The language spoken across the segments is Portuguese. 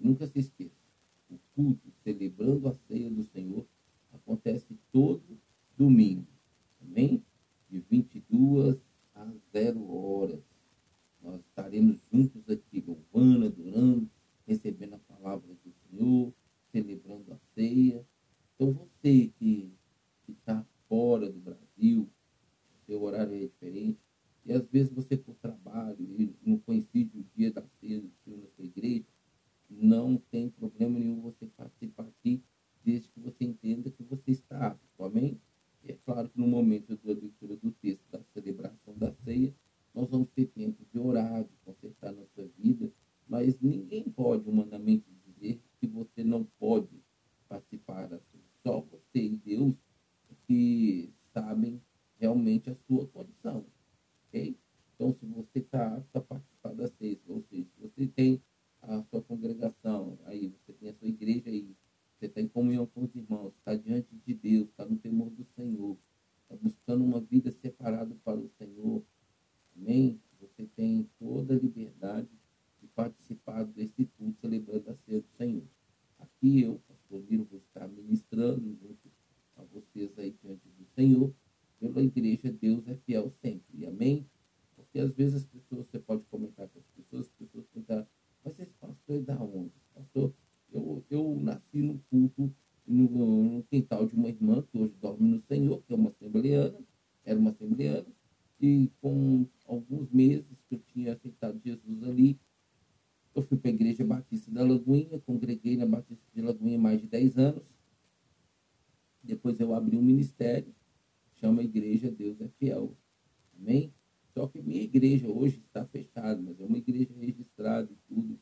nunca se esqueça, o culto celebrando a ceia do Senhor acontece todo domingo. Amém? De 22 a 0 horas. Nós estaremos juntos aqui, louvando, adorando, recebendo a palavra do Senhor, celebrando a ceia. Então você que está fora do Brasil, seu horário é diferente, e às vezes você por trabalho e não coincide o dia da ceia do Senhor na sua igreja, não tem problema nenhum você participar aqui, desde que você entenda que você está apto. Amém? E é claro que no momento da leitura do texto da celebração da ceia, nós vamos ter tempo de orar, de consertar na sua vida, mas ninguém pode humanamente dizer que você não pode participar da ceia. Só você e Deus que sabem realmente a sua condição, ok? Então, se você está apto a participar da ceia, ou seja, se você tem a sua congregação, aí você tem a sua igreja aí, você está em comunhão com os irmãos, está diante de Deus, está no temor do Senhor, está buscando uma vida separada para o Senhor. Amém? Você tem toda a liberdade de participar desse culto celebrando a ceia do Senhor. Aqui eu, pastor Liro, vou estar ministrando junto a vocês aí diante do Senhor, pela igreja Deus é fiel sempre. Amém? Porque às vezes as pessoas, você pode comentar com as pessoas, as pessoas perguntam, mas esse pastor é da onde? Pastor, eu, eu nasci no culto, no, no, quintal de uma irmã que hoje dorme no Senhor, que é uma assembleana, era uma assembleana, e com alguns meses que eu tinha aceitado Jesus ali, eu fui para a Igreja Batista da Lagoinha, congreguei na Batista de Lagoinha mais de 10 anos. Depois eu abri um ministério, chama Igreja Deus é Fiel. Amém? Só que minha igreja hoje está fechada, mas é uma igreja registrada e tudo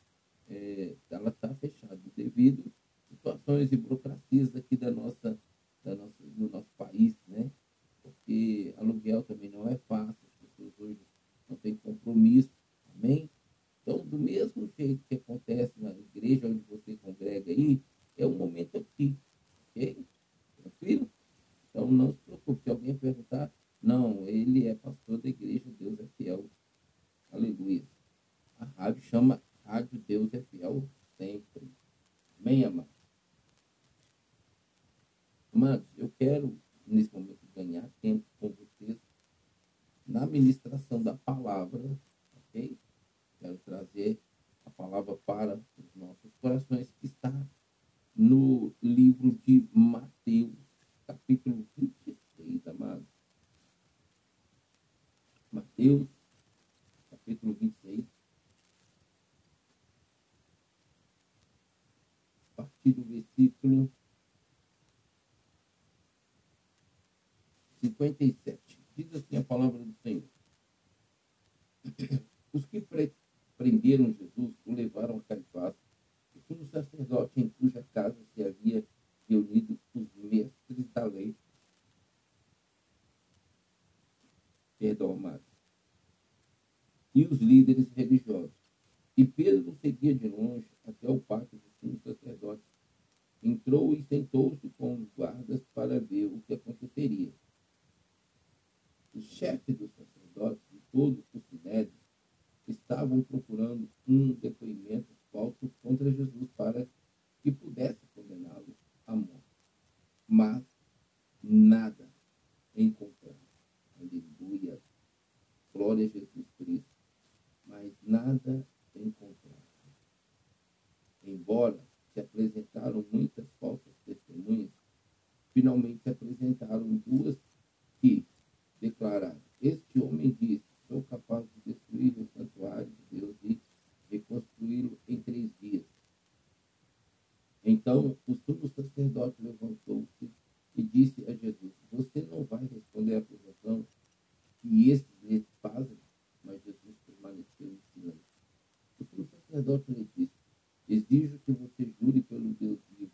é, ela está fechada devido a situações e burocracias aqui da nossa, da nossa, do nosso país, né? Porque aluguel também não é fácil, as pessoas hoje não têm compromisso, amém? Então, do mesmo jeito que acontece na igreja onde você congrega aí, é um momento aqui, ok? Tranquilo? Então, não se preocupe. Se alguém perguntar, não, ele é pastor da igreja, Deus é fiel. Aleluia. A rádio chama rádio Deus é fiel sempre. Amém, amados? Amados, eu quero, nesse momento, ganhar tempo com vocês na ministração da palavra, ok? Quero trazer a palavra para os nossos corações, que está no livro de Mateus, capítulo 26, amados. Mateus, capítulo 26. partir do versículo 57. Diz assim a palavra do Senhor. Os que prenderam Jesus o levaram a Caifás, o sumo sacerdote em cuja casa se havia reunido os mestres da lei. Perdão, amado. E os líderes religiosos. E Pedro seguia de longe até o pátio do sumo sacerdote. Entrou e sentou-se com os guardas para ver o que aconteceria. Os chefes dos sacerdotes e todo o sinédrio estavam procurando um depoimento falso contra Jesus para que pudesse condená-lo à morte. Mas nada encontraram. Aleluia. Glória a Jesus Cristo. Mas nada encontraram. Embora se apresentaram muitas falsas testemunhas, finalmente se apresentaram duas que declararam: Este homem disse: Sou capaz de destruir o santuário de Deus e reconstruí-lo em três dias. Então o sumo sacerdote levantou-se e disse a Jesus: Você não vai responder à acusação que esses lhe fazem? Mas Jesus permaneceu em silêncio. O sumo sacerdote lhe disse: Exijo que você jure pelo Deus vivo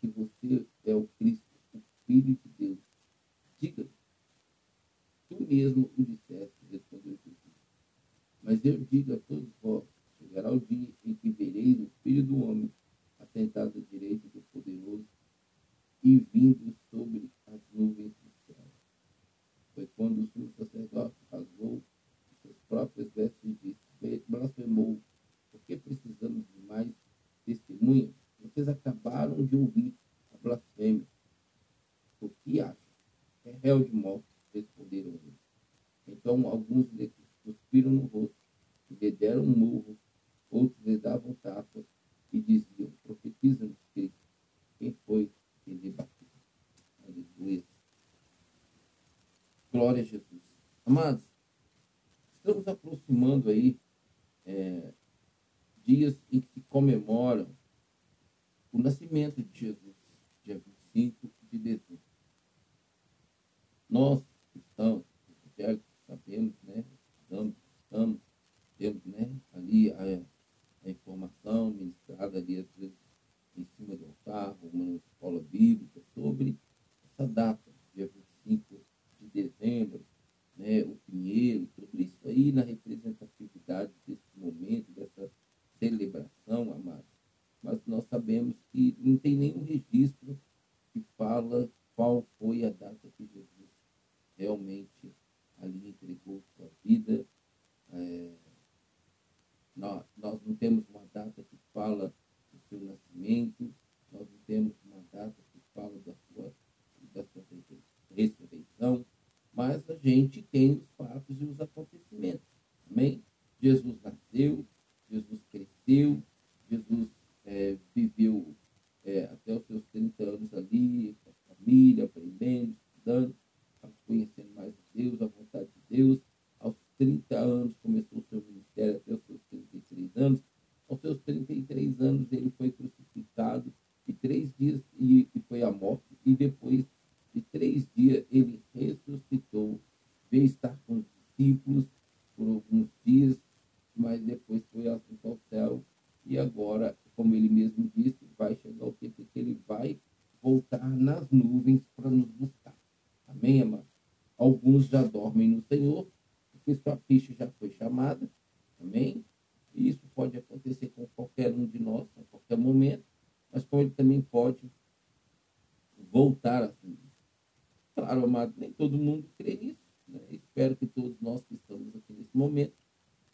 que você é o Cristo, o Filho de Deus. Diga, tu mesmo o disseste, respondeu Jesus. Mas eu digo a todos vós, chegará o dia em que vereis o Filho do Homem assentado à direita do Poderoso e vindo sobre as nuvens do céu. Foi quando o sumo sacerdote rasgou suas próprias vestes e disse, blasfemou, porque precisamos de mais testemunhas testemunha. Vocês acabaram de ouvir a blasfêmia. O que acham? É réu de morte, responderam eles. Então, alguns deles cuspiram no rosto e lhe deram um murro, outros lhe davam tapas e diziam, profetiza-nos, Cristo, quem foi que lhe bateu? Aleluia. Glória a Jesus. Amados, estamos aproximando aí é, dias em que se comemoram o nascimento de Jesus, dia 25 de dezembro. Nós, cristãos, evangélicos, sabemos, né? Estamos, estamos temos né, ali a, a informação ministrada ali, às vezes, em cima do altar, uma escola bíblica, sobre essa data, dia 25 né, o Pinheiro, tudo isso aí na representatividade desse momento, dessa celebração, amado. Mas nós sabemos que não tem nenhum registro que fala qual foi a data que Jesus realmente ali entregou sua vida. É, nós, nós não temos uma data que fala do seu nascimento, nós não temos uma data que fala da sua, da sua ressurreição, mas a gente tem os fatos e os acontecimentos. Amém? Jesus nasceu, Jesus cresceu, Jesus é, viveu é, até os seus 30 anos ali, com a família, aprendendo, estudando, conhecendo mais de Deus, a vontade de Deus. Aos 30 anos começou o seu ministério até os seus 33 anos. Aos seus 33 anos ele foi crucificado e três dias e, e foi à morte e depois de três dias ele ressuscitou, veio estar com os discípulos por alguns dias, mas depois foi assunto ao céu e agora, como ele mesmo disse, vai chegar o tempo que ele vai voltar nas nuvens para nos buscar. Amém, amado? Alguns já dormem no Senhor, porque sua ficha já foi chamada. Amém? E isso pode acontecer com qualquer um de nós, a qualquer momento, mas como ele também pode voltar a si. Claro, amado, nem todo mundo crê nisso. Né? Espero que todos nós que estamos aqui nesse momento,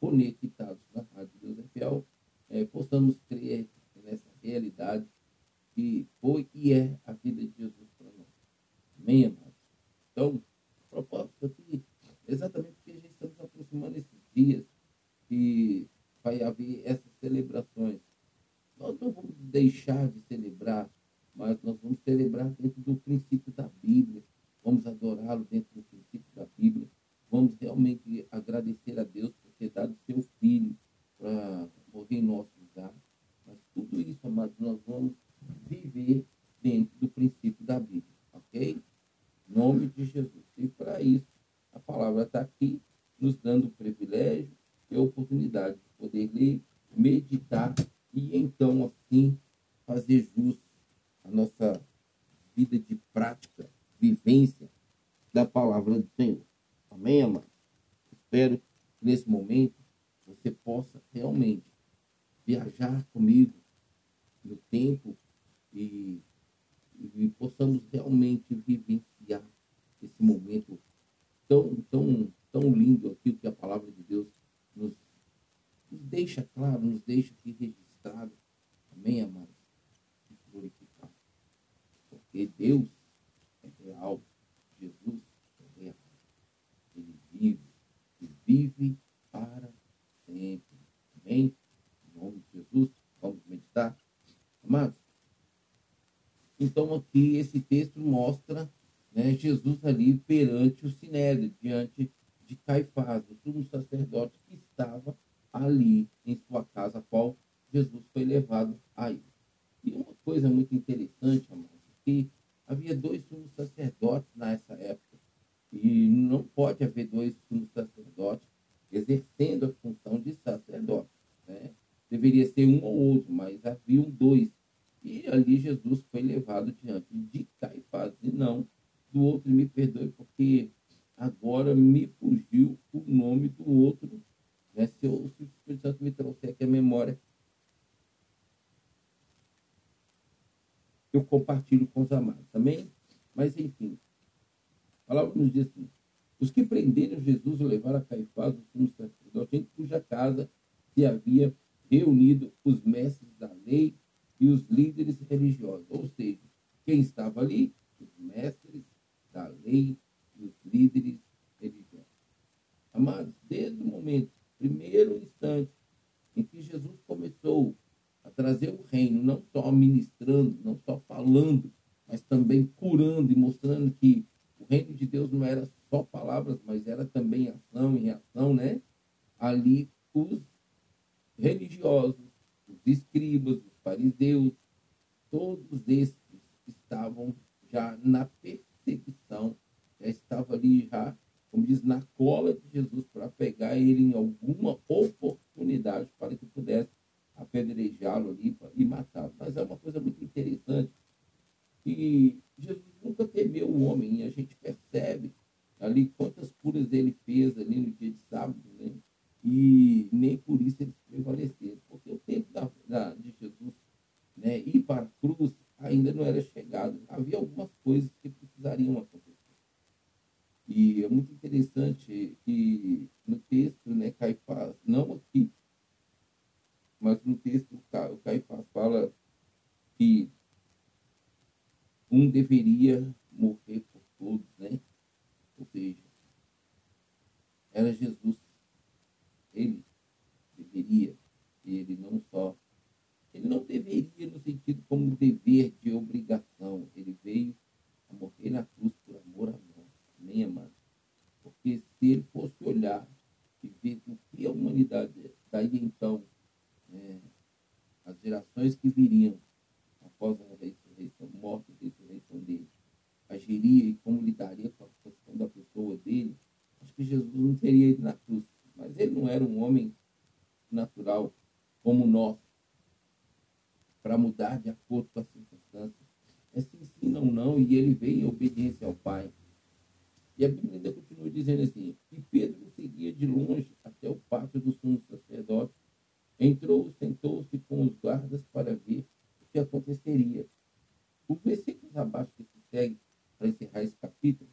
conectados na Rádio Deus é Fiel, é, possamos crer nessa realidade que foi e é a vida de Jesus para nós. Amém, amados? Então, propósito aqui, exatamente porque já estamos aproximando esses dias que vai haver essas celebrações. Nós não vamos deixar de celebrar, mas nós vamos celebrar dentro do princípio da Bíblia. Vamos adorá-lo dentro do princípio da Bíblia. Vamos realmente agradecer a Deus por ter dado seu filho para morrer em nosso lugar. Mas tudo isso, amados, nós vamos viver dentro do princípio da Bíblia, ok? Em nome de Jesus. E para isso, a palavra está aqui, nos dando o privilégio e a oportunidade de poder ler, meditar e então, assim, fazer jus a nossa vida de prática, vivência da palavra do Senhor. Amém, amado? Espero que nesse momento você possa realmente viajar comigo no tempo e, e possamos realmente vivenciar esse momento tão, tão, tão lindo aqui que a palavra de Deus nos, nos deixa claro, nos deixa aqui registrado. Amém, amados? Porque Deus é real, Jesus é real. Ele vive e vive para sempre. Amém? Em nome de Jesus, vamos meditar. Amados, então aqui esse texto mostra né, Jesus ali perante o Sinédrio, diante de Caifás, o sumo sacerdote que estava ali em sua casa, a qual Jesus foi levado aí. E uma coisa muito interessante, amados, que havia dois sumos sacerdotes nessa época. E não pode haver dois sumos sacerdotes exercendo a função de sacerdote. Né? Deveria ser um ou outro, mas haviam dois. E ali Jesus foi levado diante de Caifás, e não do outro. Me perdoe, porque agora me fugiu o nome do outro. Né? Se, eu, se o Espírito Santo me trouxer aqui a memória, eu compartilho com os amados, também. Mas, enfim, a palavra nos diz assim, os que prenderam Jesus o levaram a Caifás, o sumo sacerdote, em cuja casa se havia reunido os mestres da lei e os líderes religiosos. Ou seja, quem estava ali? Os mestres da lei e os líderes religiosos. Amados, desde o momento, primeiro instante, em que Jesus começou a trazer o reino, não só ministrando, não só falando, mas também curando e mostrando que o reino de Deus não era só palavras, mas era também ação e reação, né? Ali os religiosos, os escribas, os fariseus, todos esses estavam já na perseguição, já estava ali já, como diz, na cola de Jesus para pegar ele em alguma oportunidade para que pudesse apedrejá-lo ali e matá-lo. Mas é uma coisa muito interessante que Jesus nunca temeu o homem e a gente percebe ali quantas curas ele fez ali no dia de sábado, né? E nem por isso eles prevaleceram, porque o tempo da, da, de Jesus né, ir para a cruz ainda não era chegado. Havia algumas coisas que precisariam acontecer. E é muito interessante que no texto, né, Caifás, não aqui, mas no texto o Caifás fala que um deveria morrer por todos, né? Ou seja, era Jesus. Ele deveria, ele não só, ele não deveria no sentido como dever de obrigação, ele veio a morrer na cruz por amor a nós, amém, amado? Porque se ele fosse olhar e ver o que a humanidade, daí então, é, as gerações que viriam após a ressurreição, morte e ressurreição dele, agiria e como lidaria com a questão da pessoa dele, acho que Jesus não teria ido na cruz. Mas ele não era um homem natural como nós, para mudar de acordo com as circunstâncias. É sim, sim, não, não, e ele veio em obediência ao Pai. E a Bíblia ainda continua dizendo assim, que Pedro seguia de longe até o pátio do sumo sacerdote, entrou, sentou-se com os guardas para ver o que aconteceria. O versículo abaixo que se segue para encerrar esse capítulo,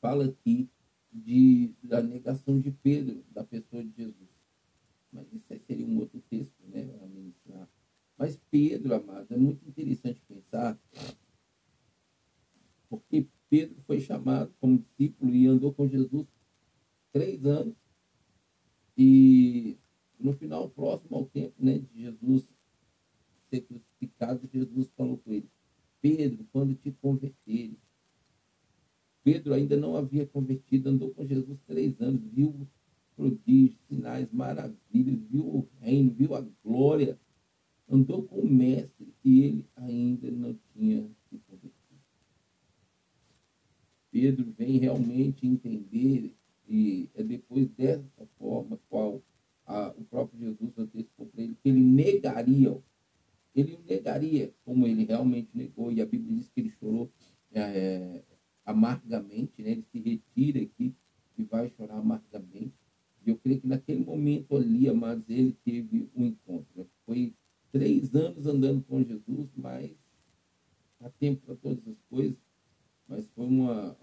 fala aqui de, da negação de Pedro, da pessoa de Jesus. Mas isso seria um outro texto, né. Mas Pedro, amado, é muito interessante pensar, porque Pedro foi chamado como discípulo e andou com Jesus três anos. E no final próximo ao tempo né, de Jesus ser crucificado, Jesus falou com ele, Pedro, quando te converteres. Pedro ainda não havia convertido, andou com Jesus três anos, viu prodígios, sinais, maravilhas, viu o reino, viu a glória, andou com o mestre e ele ainda não tinha se convertido. Pedro vem realmente entender e é depois dessa forma qual a, o próprio Jesus antecipou para ele que ele negaria ele negaria, como ele realmente negou, e a Bíblia diz que ele chorou é, amargamente, né? ele se retira aqui e vai chorar amargamente. E eu creio que naquele momento ali, amados, ele teve um encontro. Né? Foi três anos andando com Jesus, mas há tempo para todas as coisas, mas foi uma,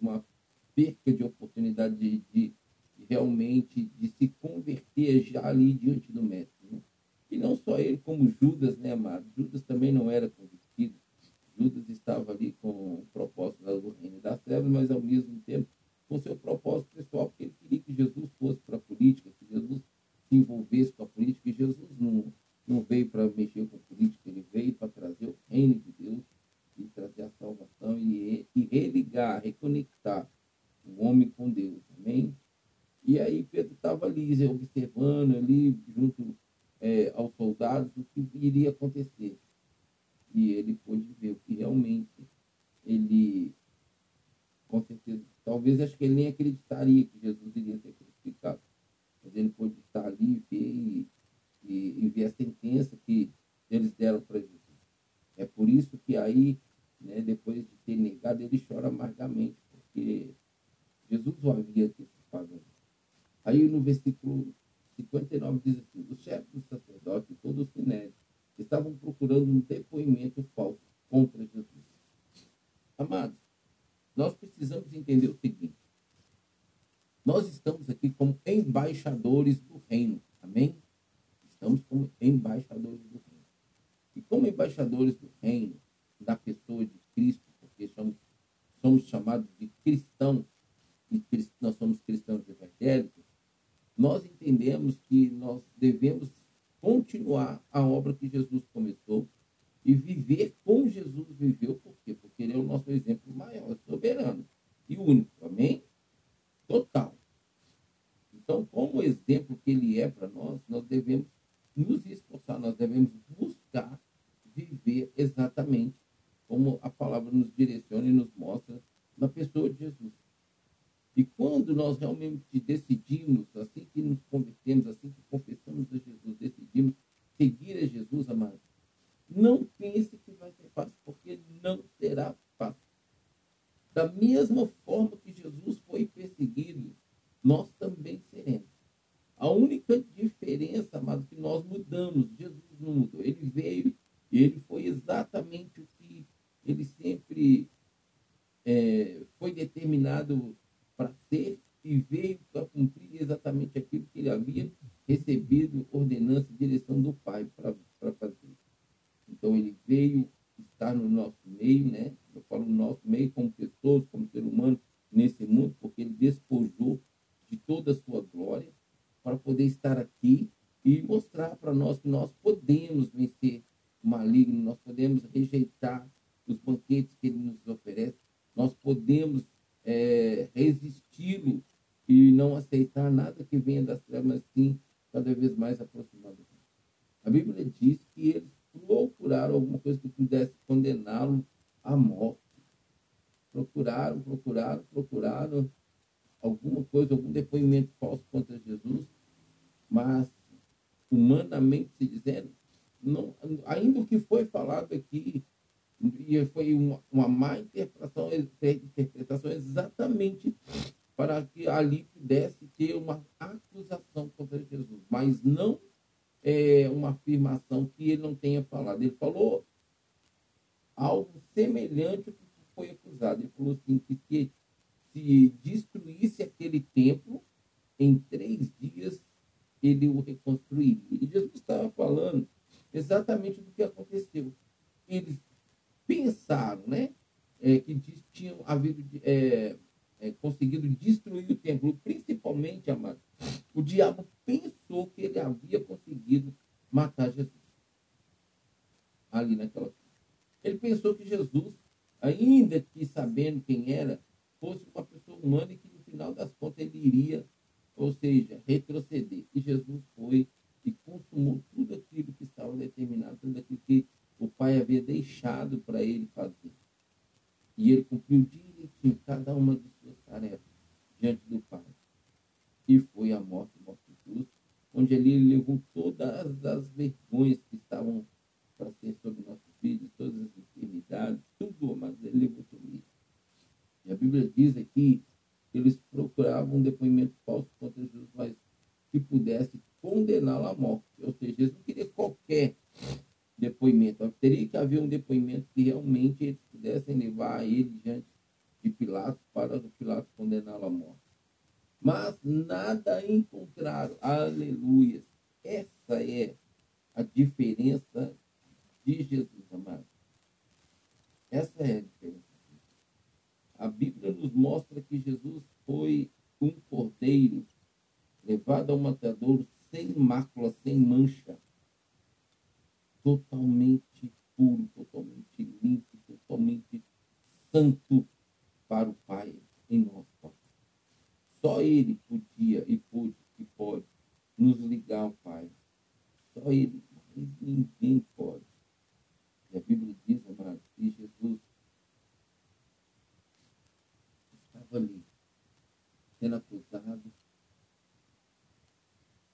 uma perca de oportunidade de, de, de realmente de se converter já ali diante do mestre. E não só ele, como Judas, né, amado? Judas também não era convertido. Judas estava ali com o propósito do reino das trevas, mas ao mesmo tempo com seu propósito pessoal, porque ele queria que Jesus fosse para a política, que Jesus se envolvesse com a política. E Jesus não, não veio para mexer com a política, ele veio para trazer o reino de Deus e trazer a salvação e, e religar, reconectar o homem com Deus. Amém? E aí Pedro estava ali observando ali junto é, aos soldados o que iria acontecer. E ele pôde ver o que realmente ele, com certeza, talvez acho que ele nem acreditaria que Jesus iria ser crucificado. Mas ele pôde estar ali e ver, e, e, e ver a sentença que eles deram para Jesus. É por isso que aí, né, depois de ter negado, ele chora amargamente, porque Jesus o havia antecipado. Aí no versículo 59 diz assim: os chefes do sacerdote e todo o sinédrio estavam procurando um depoimento falso contra Jesus. Amados, nós precisamos entender o seguinte: nós estamos aqui como embaixadores do reino. Amém? Estamos como embaixadores do reino. E como embaixadores do reino, da pessoa de Cristo, porque somos, somos chamados de cristãos, e nós somos cristãos evangélicos, nós entendemos que nós devemos continuar a obra que Jesus começou e viver como Jesus viveu. Por quê? Porque ele é o nosso exemplo maior, soberano e único. Amém? Total. Então, como exemplo que ele é para nós, nós devemos nos esforçar, nós devemos buscar viver exatamente como a palavra nos direciona e nos mostra na pessoa de Jesus. E quando nós realmente decidimos, assim que nos convertemos, assim que confessamos a Jesus, decidimos seguir a Jesus, amado, não pense que vai ser fácil, porque não será fácil. Da mesma forma que Jesus foi perseguido, nós também seremos. A única diferença, amado, que nós mudamos, Jesus não mudou. Ele veio e ele foi exatamente o que ele sempre é, foi determinado ser e veio para cumprir exatamente aquilo que ele havia recebido ordenança e direção do Pai para fazer. Então ele veio estar no nosso meio, né? Eu falo no nosso meio como pessoas, como ser humano nesse mundo, porque ele despojou de toda a sua glória para poder estar aqui e mostrar para nós que nós podemos vencer o maligno, nós podemos rejeitar os banquetes que ele nos oferece, nós podemos é, resisti-lo e não aceitar nada que venha das trevas, sim, cada vez mais aproximado. A Bíblia diz que eles procuraram alguma coisa que pudesse condená-lo à morte. Procuraram, procuraram, procuraram alguma coisa, algum depoimento falso contra Jesus, mas humanamente se dizendo, não, ainda o que foi falado aqui e foi uma, uma má interpretação, interpretação exatamente para que ali pudesse ter uma acusação contra Jesus, mas não é, uma afirmação que ele não tenha falado. Ele falou algo semelhante ao que foi acusado. Ele falou assim, que se, se destruísse aquele templo, em três dias ele o reconstruiria. E Jesus estava falando exatamente do que aconteceu. Eles pensaram né, é, que tinham havido, é, é, conseguido destruir o templo, principalmente, amado, o diabo pensou que ele havia conseguido matar Jesus. Ali naquela. Ele pensou que Jesus, ainda que sabendo quem era, fosse uma pessoa humana e que no final das contas ele iria, ou seja, retroceder. E Jesus foi e consumou tudo aquilo que estava determinado, tudo aquilo que o pai havia deixado para ele fazer. E ele cumpriu direitinho cada uma de suas tarefas diante do pai. E foi a morte, morte justa, onde ali ele levou todas as vergonhas que estavam para ser sobre nossos filhos, todas as enfermidades, tudo, mas ele levou tudo isso. E a Bíblia diz aqui que eles procuravam um depoimento falso contra Jesus, mas que pudesse condená-lo à morte. Ou seja, eles não queriam qualquer depoimento. Teria que haver um depoimento que realmente eles pudessem levar ele diante de Pilatos para Pilatos condená-lo à morte. Mas nada encontraram. Aleluia. Essa é a diferença de Jesus, amado. Essa é a diferença. A Bíblia nos mostra que Jesus foi um cordeiro levado ao matadouro sem mácula, sem mancha totalmente limpo, totalmente santo para o Pai em nosso Pai. Só Ele podia e pôde e pode nos ligar ao Pai. Só Ele, mas ninguém pode. E a Bíblia diz, amado, que Jesus estava ali, sendo acusado,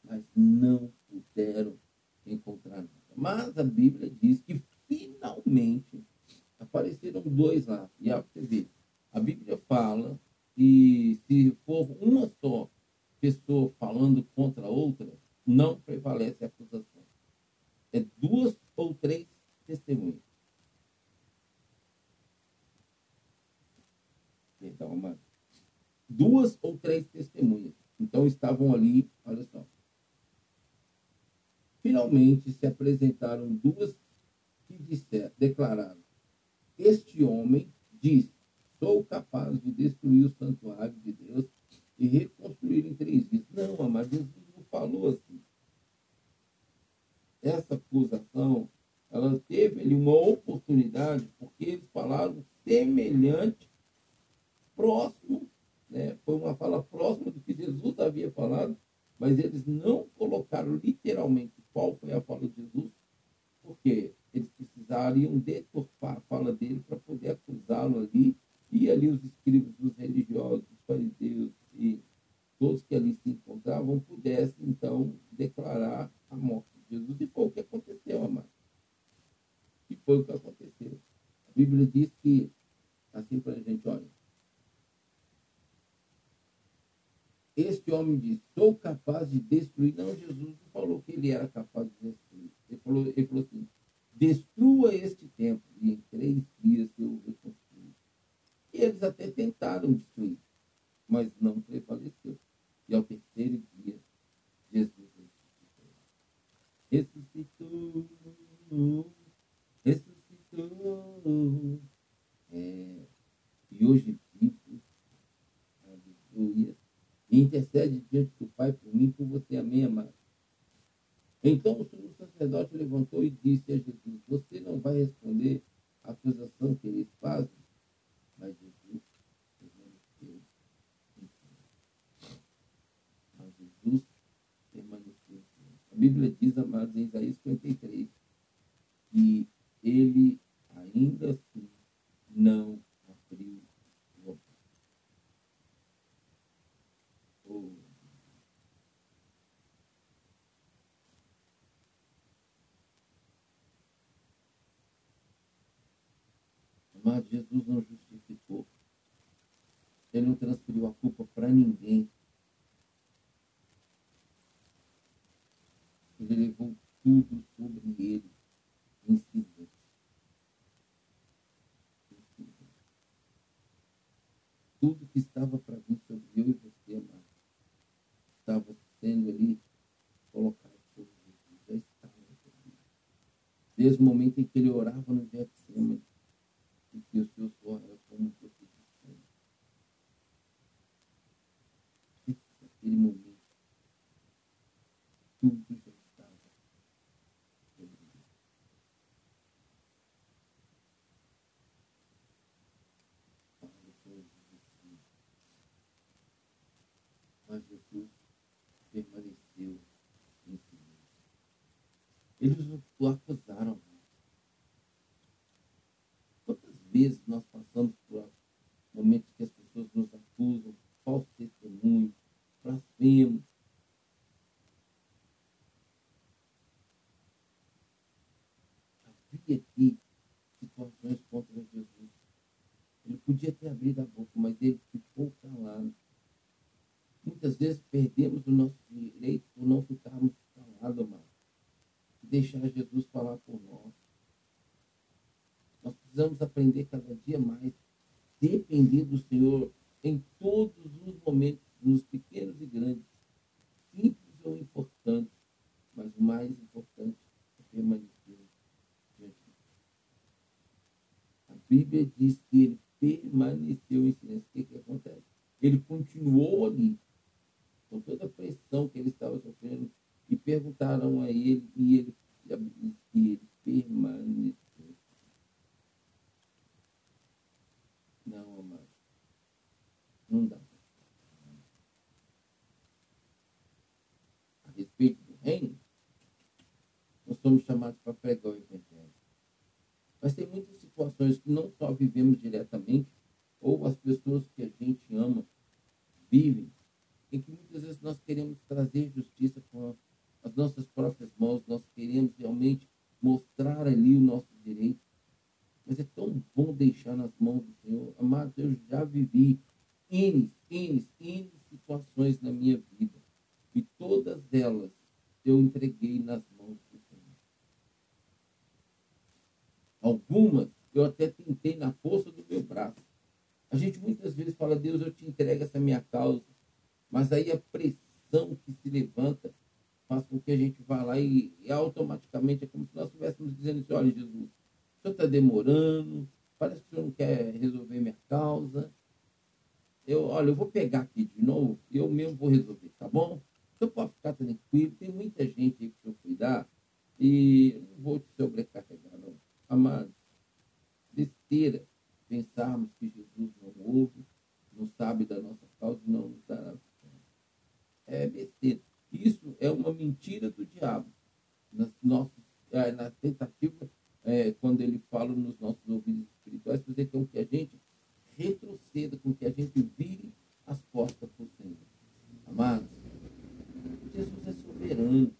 mas não puderam encontrar nada. Mas a Bíblia diz que finalmente apareceram dois lá. E a você ver, a Bíblia fala que se for uma só pessoa falando contra a outra, não prevalece a acusação. É duas ou três testemunhas. Então, amado. Duas ou três testemunhas. Então estavam ali, olha só, finalmente se apresentaram duas que disser, declararam: Este homem diz: Sou capaz de destruir o santuário de Deus e reconstruir em três dias. Não, amado, Jesus não falou assim. Essa acusação, ela teve ali uma oportunidade, porque eles falaram semelhante, próximo, né? foi uma fala próxima do que Jesus havia falado, mas eles não colocaram literalmente qual foi a fala de Jesus, porque eles precisariam deturpar a fala dele para poder acusá-lo ali, e ali os escribas, os religiosos, os fariseus e todos que ali se encontravam pudessem então declarar a morte de Jesus. E foi o que aconteceu, amado. E foi o que aconteceu. A Bíblia diz que, assim para a gente, olha, Este homem disse: Sou capaz de destruir. Não, Jesus não falou que ele era capaz de destruir. Ele falou, ele falou assim: Destrua este templo, e em três dias eu reconstruí. E eles até tentaram destruir, mas não prevaleceu. E ao terceiro dia, Jesus ressuscitou. Ressuscitou. Ressuscitou. É, e hoje vivo. Aleluia e intercede diante do Pai por mim, por você, amém, amado. Então o sumo sacerdote levantou e disse a Jesus: Você não vai responder à acusação que eles fazem? Mas Jesus permaneceu em silêncio. Mas Jesus permaneceu em silêncio. A Bíblia diz, amados, em Isaías 53, que ele ainda assim não abriu Amado, Jesus não justificou. Ele não transferiu a culpa para ninguém. Ele levou tudo sobre ele em silêncio. Tudo que estava para vir sobre eu e você, amado, estava sendo ali colocado sobre Jesus. Já estava sobre ele. Desde o momento em que ele orava no Getsemane, e que o seu suor era como gotas de sangue. Naquele momento, tudo já estava sobre ele. Paulo foi assim. Mas Jesus permaneceu em silêncio. Eles o acusaram vezes nós passamos por momentos que as pessoas nos acusam, falso testemunho, blasfemos. Havia aqui situações contra Jesus. Ele podia ter abrido a boca, mas ele ficou calado. Muitas vezes perdemos o direito por não ficarmos calados, amado. Deixar Jesus falar por nós. Nós precisamos aprender cada dia mais, depender do Senhor em todos os momentos, nos pequenos e grandes, simples ou importantes, mas o mais importante é permanecer diante de Deus. A Bíblia diz que ele permaneceu em silêncio. O que, que acontece? Ele continuou ali, com toda a pressão que ele estava sofrendo, e perguntaram a ele, e ele, e ele permaneceu. Não, amado. Não dá. A respeito do reino, nós somos chamados para pregar o Evangelho. Mas tem muitas situações que não só vivemos diretamente, ou as pessoas que a gente ama vivem, em que muitas vezes nós queremos trazer justiça com as nossas próprias mãos, nós queremos realmente mostrar ali o nosso direito. Mas é tão bom deixar nas mãos do Senhor. Amado, eu já vivi N, N, N situações na minha vida. E todas elas eu entreguei nas mãos do Senhor. Algumas eu até tentei na força do meu braço. A gente muitas vezes fala, Deus, eu te entrego essa minha causa. Mas aí a pressão que se levanta faz com que a gente vá lá e, e automaticamente é como se nós estivéssemos dizendo assim, olha Jesus, o senhor está demorando, parece que o senhor não quer resolver minha causa. Eu, olha, eu vou pegar aqui de novo eu mesmo vou resolver, tá bom? Senhor pode ficar tranquilo, tem muita gente aí para o senhor cuidar e não vou te sobrecarregar, não. Amado, besteira pensarmos que Jesus não ouve, não sabe da nossa causa não nos dará É besteira. Isso é uma mentira do diabo. Nas nossas, é, na tentativa, é, quando ele fala nos nossos ouvidos espirituais, fazer com que a gente retroceda, com que a gente vire as costas para o Senhor. Amados, Jesus é soberano.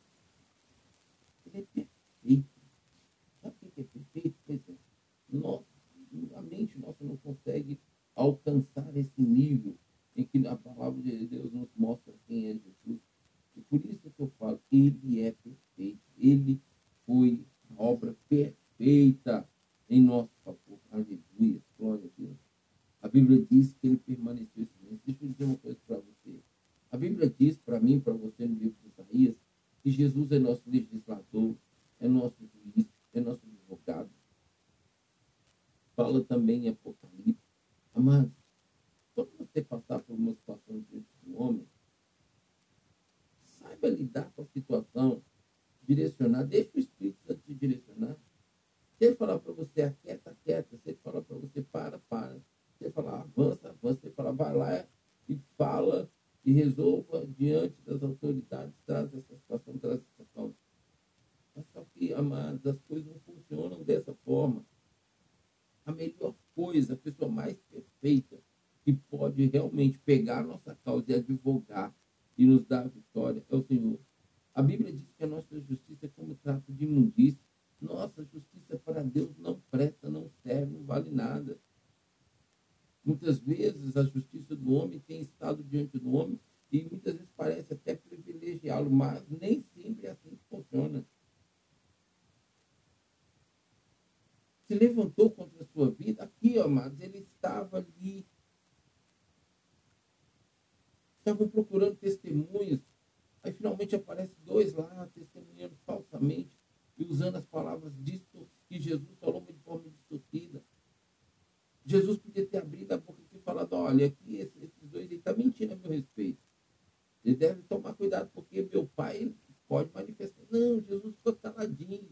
Ele é perfeito. Sabe o que é perfeito? Pois é. Nós, a mente nossa não consegue alcançar esse nível em que a palavra de Deus nos mostra quem é Jesus. E por isso que eu falo, ele é perfeito. Ele foi a obra perfeita em nosso favor. Aleluia. Glória a Deus. A Bíblia diz que ele permaneceu em silêncio. Deixa eu dizer uma coisa para você. A Bíblia diz para mim, para você, no livro de Isaías, que Jesus é nosso legislador, é nosso juiz, é nosso advogado. Fala também em Apocalipse. Amados, quando você passar uma situação diante do homem, saiba lidar com a situação, direcionar, deixa o Espírito Santo te direcionar. Se ele falar para você, aquieta, aquieta. Se ele falar para você, para, para. Se ele falar, avança, avança. Se ele falar, vai lá e fala e resolva diante das autoridades, traz essa situação, traz essa situação. Mas só que, amados, as coisas não funcionam dessa forma. A melhor coisa, a pessoa mais perfeita que pode realmente pegar a nossa causa e advogar e nos dar a vitória é o Senhor. A Bíblia diz que a nossa justiça é como trato de imundícia. Nossa justiça para Deus não presta, não serve, não vale nada. Muitas vezes a justiça do homem tem estado diante do homem e muitas vezes parece até privilegiá-lo, mas nem sempre é assim que funciona. Se levantou contra a sua vida, aqui, amados, ele estava ali. Estavam procurando testemunhos. Aí finalmente aparece dois lá, testemunhando falsamente e usando as palavras que Jesus falou de forma distorcida. Jesus podia ter abrido a boca e falado, olha, aqui esses, esses dois aí estão tá mentindo a meu respeito. Ele deve tomar cuidado, porque meu pai pode manifestar. Não, Jesus ficou caladinho.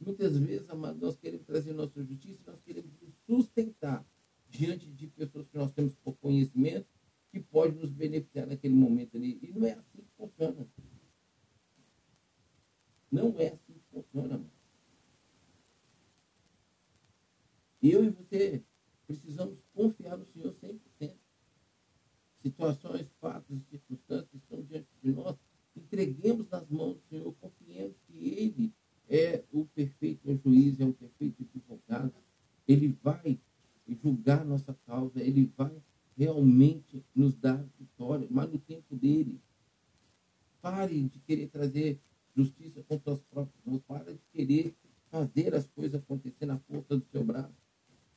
Muitas vezes, amados, nós queremos trazer nossa justiça, nós queremos sustentar diante de pessoas que nós temos por conhecimento, que pode nos beneficiar naquele momento ali. E não é assim que funciona. Não é assim que funciona, mano. Eu e você precisamos confiar no Senhor 100%. Situações, fatos e circunstâncias que estão diante de nós, entreguemos nas mãos do Senhor, confiemos que Ele é o perfeito juiz, é o perfeito advogado. Ele vai julgar nossa causa, Ele vai realmente nos dar vitória, mas no tempo dele. Pare de querer trazer justiça com suas próprias mãos. Pare de querer fazer as coisas acontecer na força do seu braço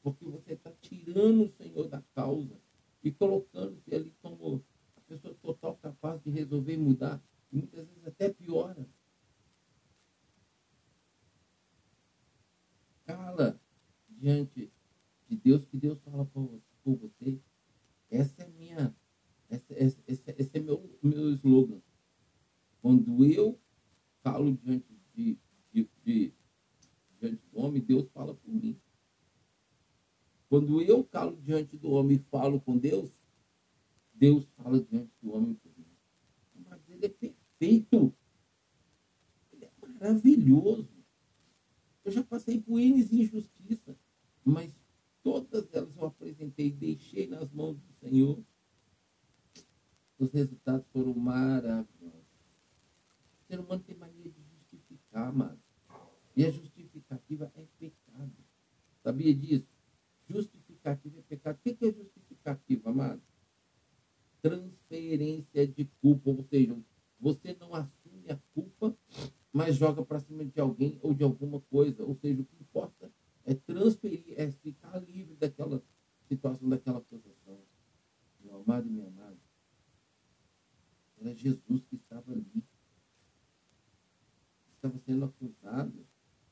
porque você está tirando o Senhor da causa e colocando-se ali como a pessoa total capaz de resolver e mudar. E muitas vezes até piora. Cala diante de Deus, que Deus fala por, você. Essa é minha, esse, é meu, meu slogan. Quando eu falo diante de, de, de, diante do homem, Deus fala por mim. Quando eu calo diante do homem e falo com Deus, Deus fala diante do homem por mim. Mas ele é perfeito. Ele é maravilhoso. Eu já passei por N injustiça, mas todas elas eu apresentei, deixei nas mãos do Senhor. Os resultados foram maravilhosos. O ser humano tem mania de justificar, mano. E a justificativa é pecado. Sabia disso? Justificativa é pecado. O que é justificativa, amado? Transferência de culpa, ou seja, você não assume a culpa, mas joga para cima de alguém ou de alguma coisa. Ou seja, o que importa é transferir, é ficar livre daquela situação daquela possessão. Meu amado e minha amada, era Jesus que estava ali. Estava sendo acusado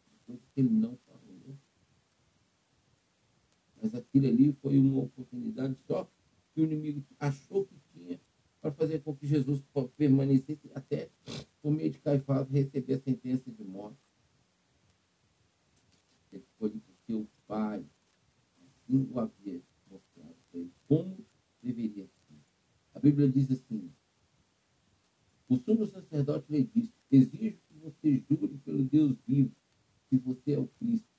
de coisas que ele não falou. Mas aquilo ali foi uma oportunidade só que o inimigo achou que tinha para fazer com que Jesus permanecesse até por meio de Caifás receber a sentença de morte. Ele foi porque o Pai assim o havia mostrado para ele como deveria ser. A Bíblia diz assim: o sumo sacerdote lhe disse: Exijo que você jure pelo Deus vivo que você é o Cristo,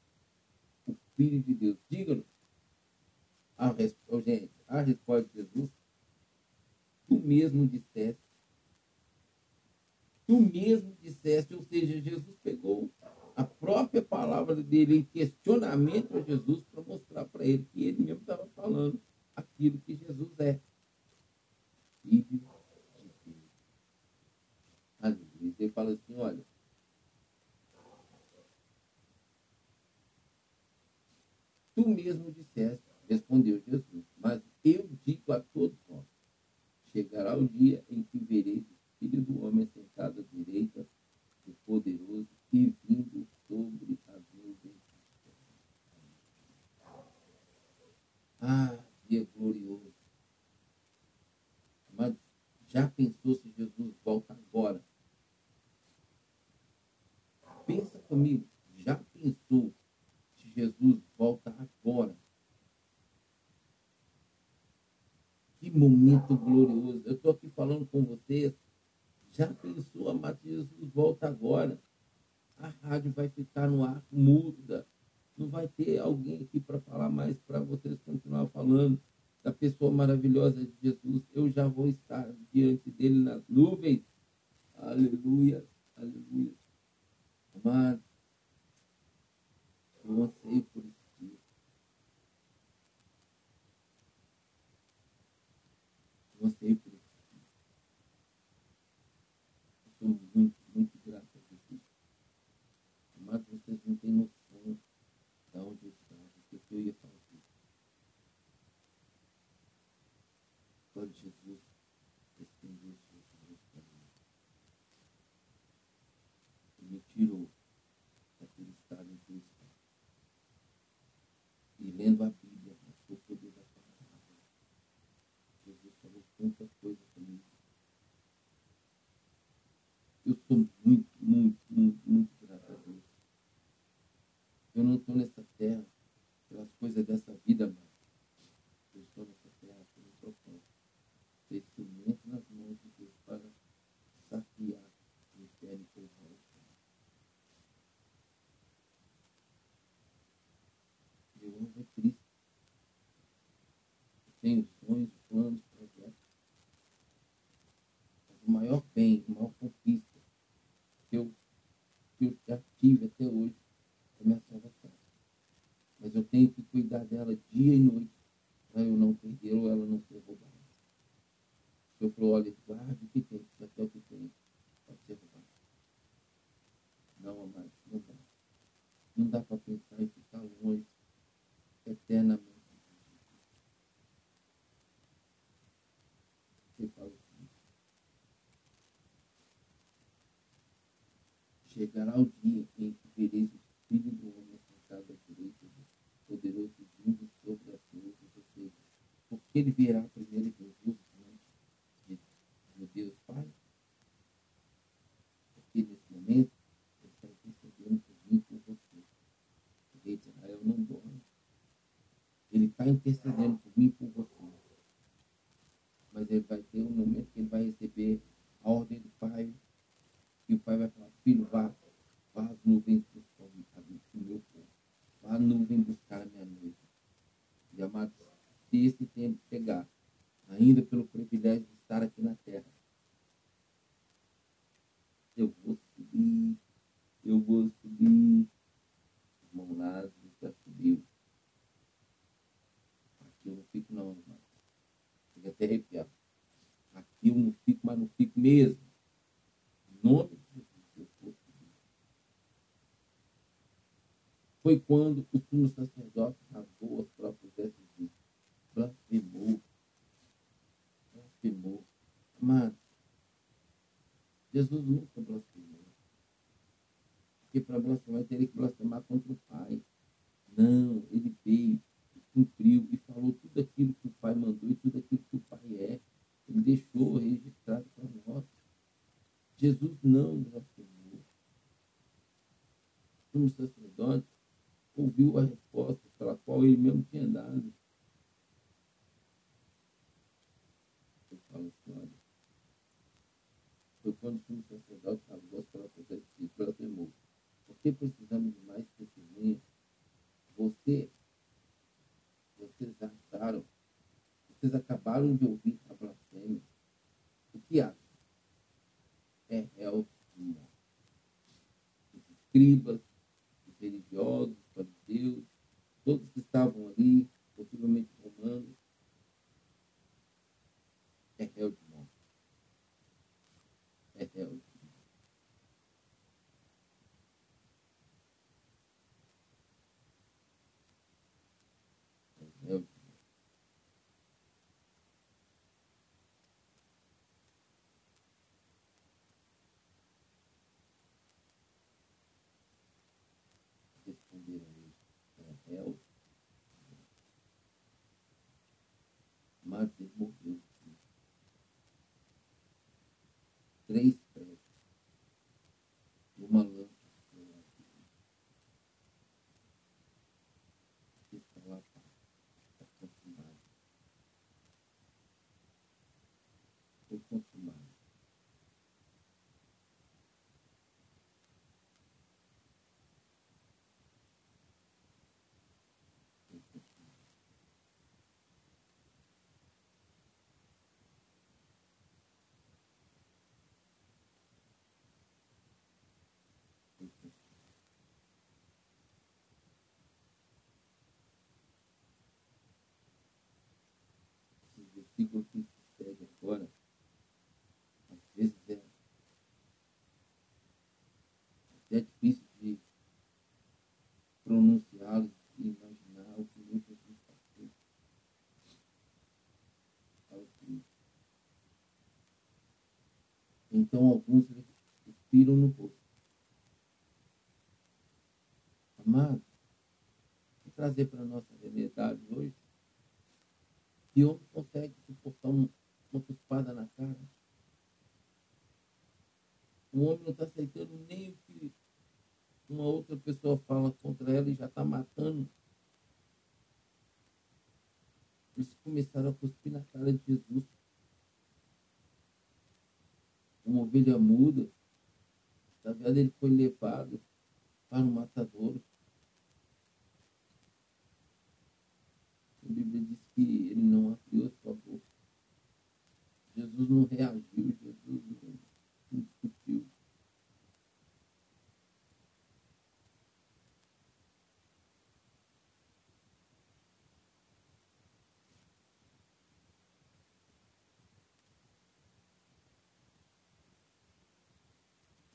o Filho de Deus. Diga-nos. A, gente, a resposta de Jesus tu mesmo disseste. Tu mesmo disseste, ou seja, Jesus pegou a própria palavra dele em questionamento a Jesus ele que ele mesmo estava falando aquilo que Jesus é. Filho de Deus. Ele fala assim, olha, tu mesmo disseste, respondeu Jesus, mas eu digo a todos nós, chegará o dia em que vereis o Filho do Homem sentado à direita do Poderoso e vindo sobre as nuvens. Ah, dia glorioso. Mas já pensou se Jesus volta agora? Pensa comigo, já pensou se Jesus volta agora? Que momento glorioso. Eu estou aqui falando com vocês. Já pensou, amado Jesus volta agora. A rádio vai ficar no ar muda. Não vai ter alguém aqui para falar mais para vocês continuar falando da pessoa maravilhosa de Jesus. Eu já vou estar diante dele nas nuvens. Aleluia, aleluia. Amado, eu anseio por isso. você por isso. Eu sou muito, muito grato a Jesus. Mas vocês não têm noção de onde eu estava, do que eu ia fazer. Quando Jesus estendeu os seus olhos para mim. E me tirou daquele estado em que eu estava. E lendo a Bíblia, o poder da tanta coisa comigo. Eu sou muito, muito, muito, muito grato a Deus. Eu não estou nessa terra pelas coisas dessa vida mais. Eu estou nessa terra pelo propósito. Ser instrumento nas mãos de Deus para saciar o inferno e povoar o céu. Eu amo a Cristo. Eu tenho sonhos, planos, o maior bem, a maior conquista que eu, que eu já tive até hoje é minha salvação. Mas eu tenho que cuidar dela dia e noite para eu não perder ou ela não ser roubada. O Senhor falou, olha, guarde o que tem, até o que tem pode ser roubado. Não, amado, não dá. Não dá para pensar em ficar longe eternamente. Você fala chegará o dia em que vereis o Filho do Homem sentado à direita do poderoso vindo sobre as nuvens, ou seja, porque ele virá primeiro Jesus diante de Deus Pai? Porque nesse momento ele está intercedendo por mim por você. O rei de Israel não dorme. Ele está intercedendo por mim por você. Mas ele vai ter um momento que ele vai receber a ordem do Pai e o pai vai falar, filho, vá, vá nuvens buscar o meu povo. Vá à nuvem buscar a minha noiva. E amados, se esse tempo chegar, ainda pelo privilégio de estar aqui na terra, eu vou subir, eu vou subir. Irmão Lázaro já subiu. Aqui eu não fico não, irmão. Fica até arrepiado. Aqui eu não fico, mas não fico mesmo nome de Jesus eu Foi quando o sumo sacerdote rasgou as próprias vestes e disse, blasfemou, blasfemou. Amado, Jesus nunca blasfemou. Porque para blasfemar, teria que blasfemar contra o Pai. Não, ele veio, cumpriu e falou tudo aquilo que o Pai mandou e tudo aquilo que o Pai é. Ele deixou registrado para nós. Jesus não blasfemou. O sacerdote ouviu a resposta pela qual ele mesmo tinha dado. Eu falo assim, olha, foi quando o sacerdote na voz pela potência de blasfemou. Por que precisamos de mais testemunha? Você, vocês acharam, vocês acabaram de ouvir a blasfêmia. O que acha? É réu de morte. Os escribas, os religiosos, fariseus, todos que estavam ali, possivelmente romanos, é réu de morte. É réu de mas ele morreu. Três pregos uma lâmpada está lá está consumado. Foi consumado. versículo que segue agora, às vezes é até difícil de pronunciá-los e imaginar o que muitas vezes passou. Assim. Então alguns respiram no rosto. Amado, vou trazer para a nossa realidade hoje que homem consegue suportar um, uma cuspada na cara? O homem não está aceitando nem o que uma outra pessoa fala contra ela e já está matando. Eles começaram a cuspir na cara de Jesus. Uma ovelha muda. Na verdade, ele foi levado para o matadouro. A Bíblia diz que ele não abriu a sua boca. Jesus não reagiu, Jesus não, discutiu.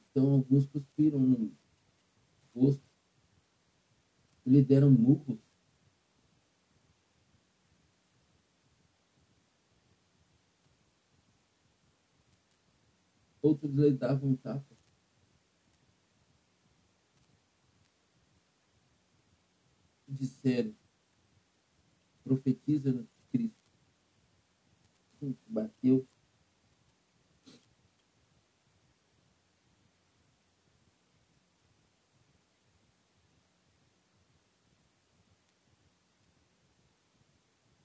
Então alguns cuspiram no rosto, lhe deram murros outros lhe davam tapa. Disseram, profetiza no Cristo. Bateu.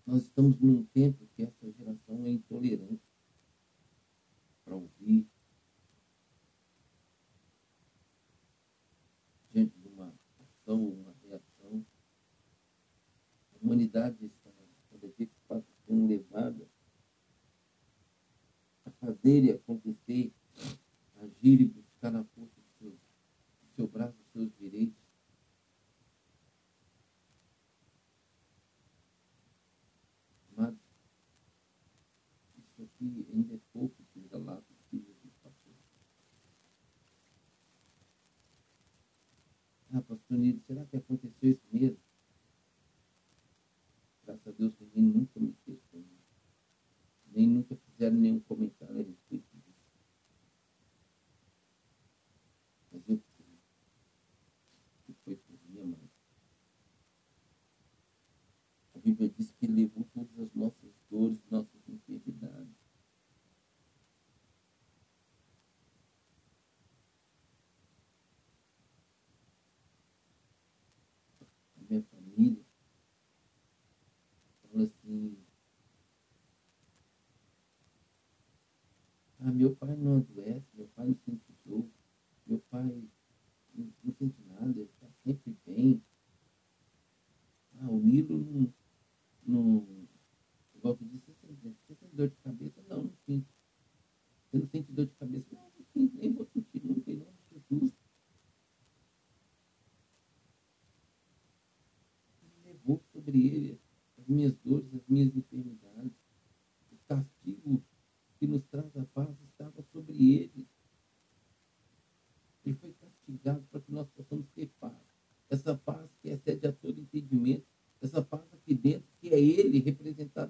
Nós estamos num tempo que essa geração é intolerante para ouvir, ação uma reação. A humanidade está cada dia sendo levada a fazer e acontecer, agir e buscar na força do seu, do seu braço os seus direitos. Amados, isso aqui ainda é Nilo, será que aconteceu isso mesmo? ele representar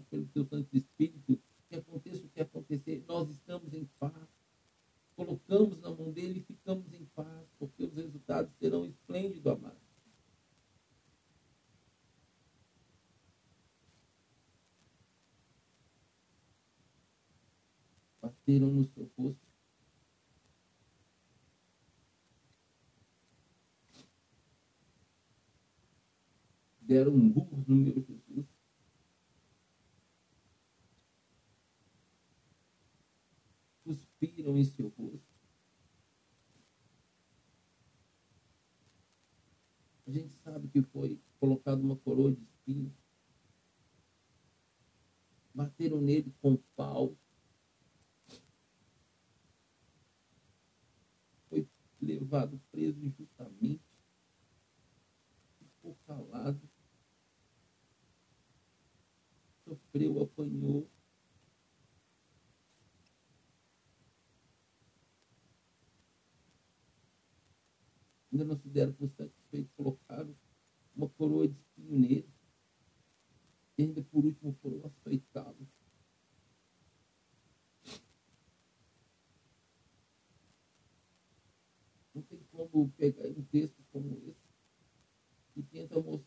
ainda não se deram por satisfeitos, colocaram uma coroa de espinho nele, e ainda por último foram açoitados. Não tem como pegar um texto como esse e tentar mostrar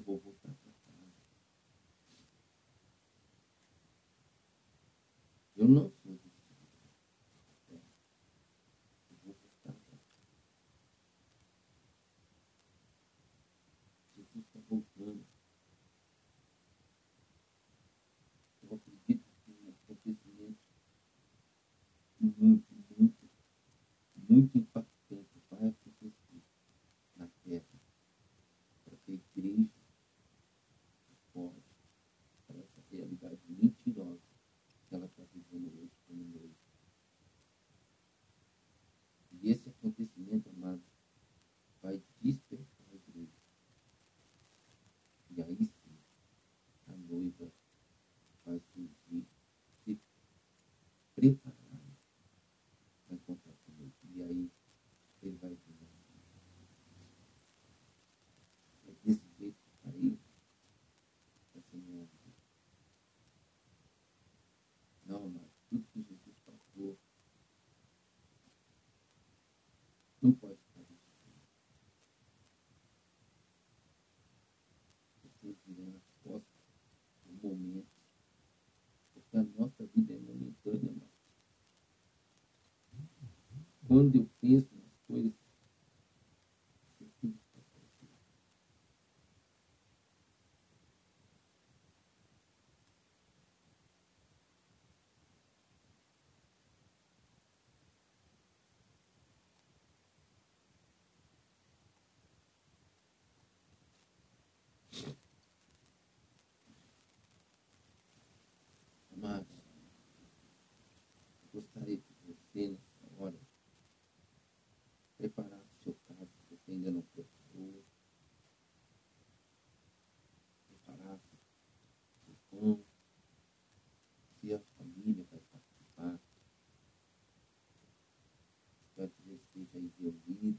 que vou E Quando eu penso nas coisas Amados, gostaria que você, nessa hora, preparasse o seu caso, se você ainda não preparou. Preparasse o pão, se a família vai participar. Espero que você esteja